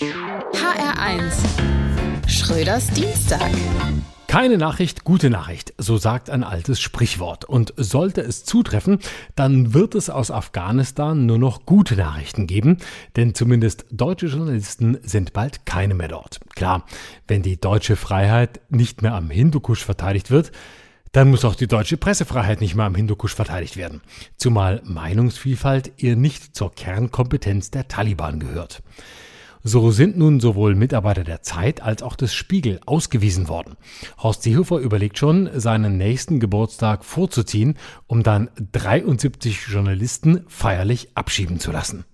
HR1 Schröders Dienstag. Keine Nachricht, gute Nachricht, so sagt ein altes Sprichwort. Und sollte es zutreffen, dann wird es aus Afghanistan nur noch gute Nachrichten geben, denn zumindest deutsche Journalisten sind bald keine mehr dort. Klar, wenn die deutsche Freiheit nicht mehr am Hindukusch verteidigt wird, dann muss auch die deutsche Pressefreiheit nicht mehr am Hindukusch verteidigt werden. Zumal Meinungsvielfalt ihr nicht zur Kernkompetenz der Taliban gehört. So sind nun sowohl Mitarbeiter der Zeit als auch des Spiegel ausgewiesen worden. Horst Seehofer überlegt schon, seinen nächsten Geburtstag vorzuziehen, um dann 73 Journalisten feierlich abschieben zu lassen.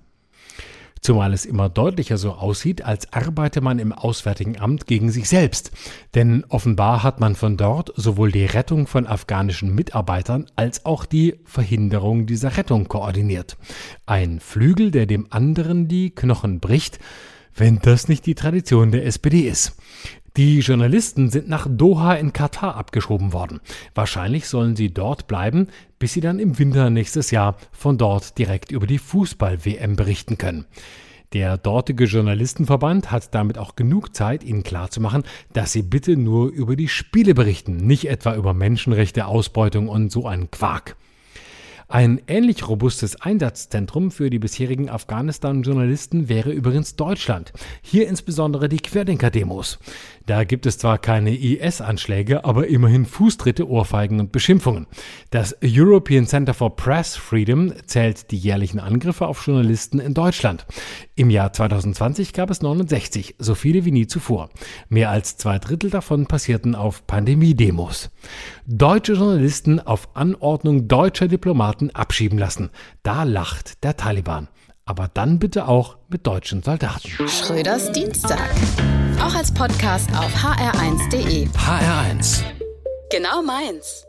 Zumal es immer deutlicher so aussieht, als arbeite man im Auswärtigen Amt gegen sich selbst. Denn offenbar hat man von dort sowohl die Rettung von afghanischen Mitarbeitern als auch die Verhinderung dieser Rettung koordiniert. Ein Flügel, der dem anderen die Knochen bricht, wenn das nicht die Tradition der SPD ist. Die Journalisten sind nach Doha in Katar abgeschoben worden. Wahrscheinlich sollen sie dort bleiben, bis sie dann im Winter nächstes Jahr von dort direkt über die Fußball-WM berichten können. Der dortige Journalistenverband hat damit auch genug Zeit, ihnen klarzumachen, dass sie bitte nur über die Spiele berichten, nicht etwa über Menschenrechte, Ausbeutung und so einen Quark. Ein ähnlich robustes Einsatzzentrum für die bisherigen Afghanistan-Journalisten wäre übrigens Deutschland. Hier insbesondere die Querdenker-Demos. Da gibt es zwar keine IS-Anschläge, aber immerhin Fußtritte, Ohrfeigen und Beschimpfungen. Das European Center for Press Freedom zählt die jährlichen Angriffe auf Journalisten in Deutschland. Im Jahr 2020 gab es 69, so viele wie nie zuvor. Mehr als zwei Drittel davon passierten auf Pandemie-Demos. Deutsche Journalisten auf Anordnung deutscher Diplomaten abschieben lassen. Da lacht der Taliban. Aber dann bitte auch mit deutschen Soldaten. Schröders Dienstag. Auch als Podcast auf hr1.de. HR1. Genau meins.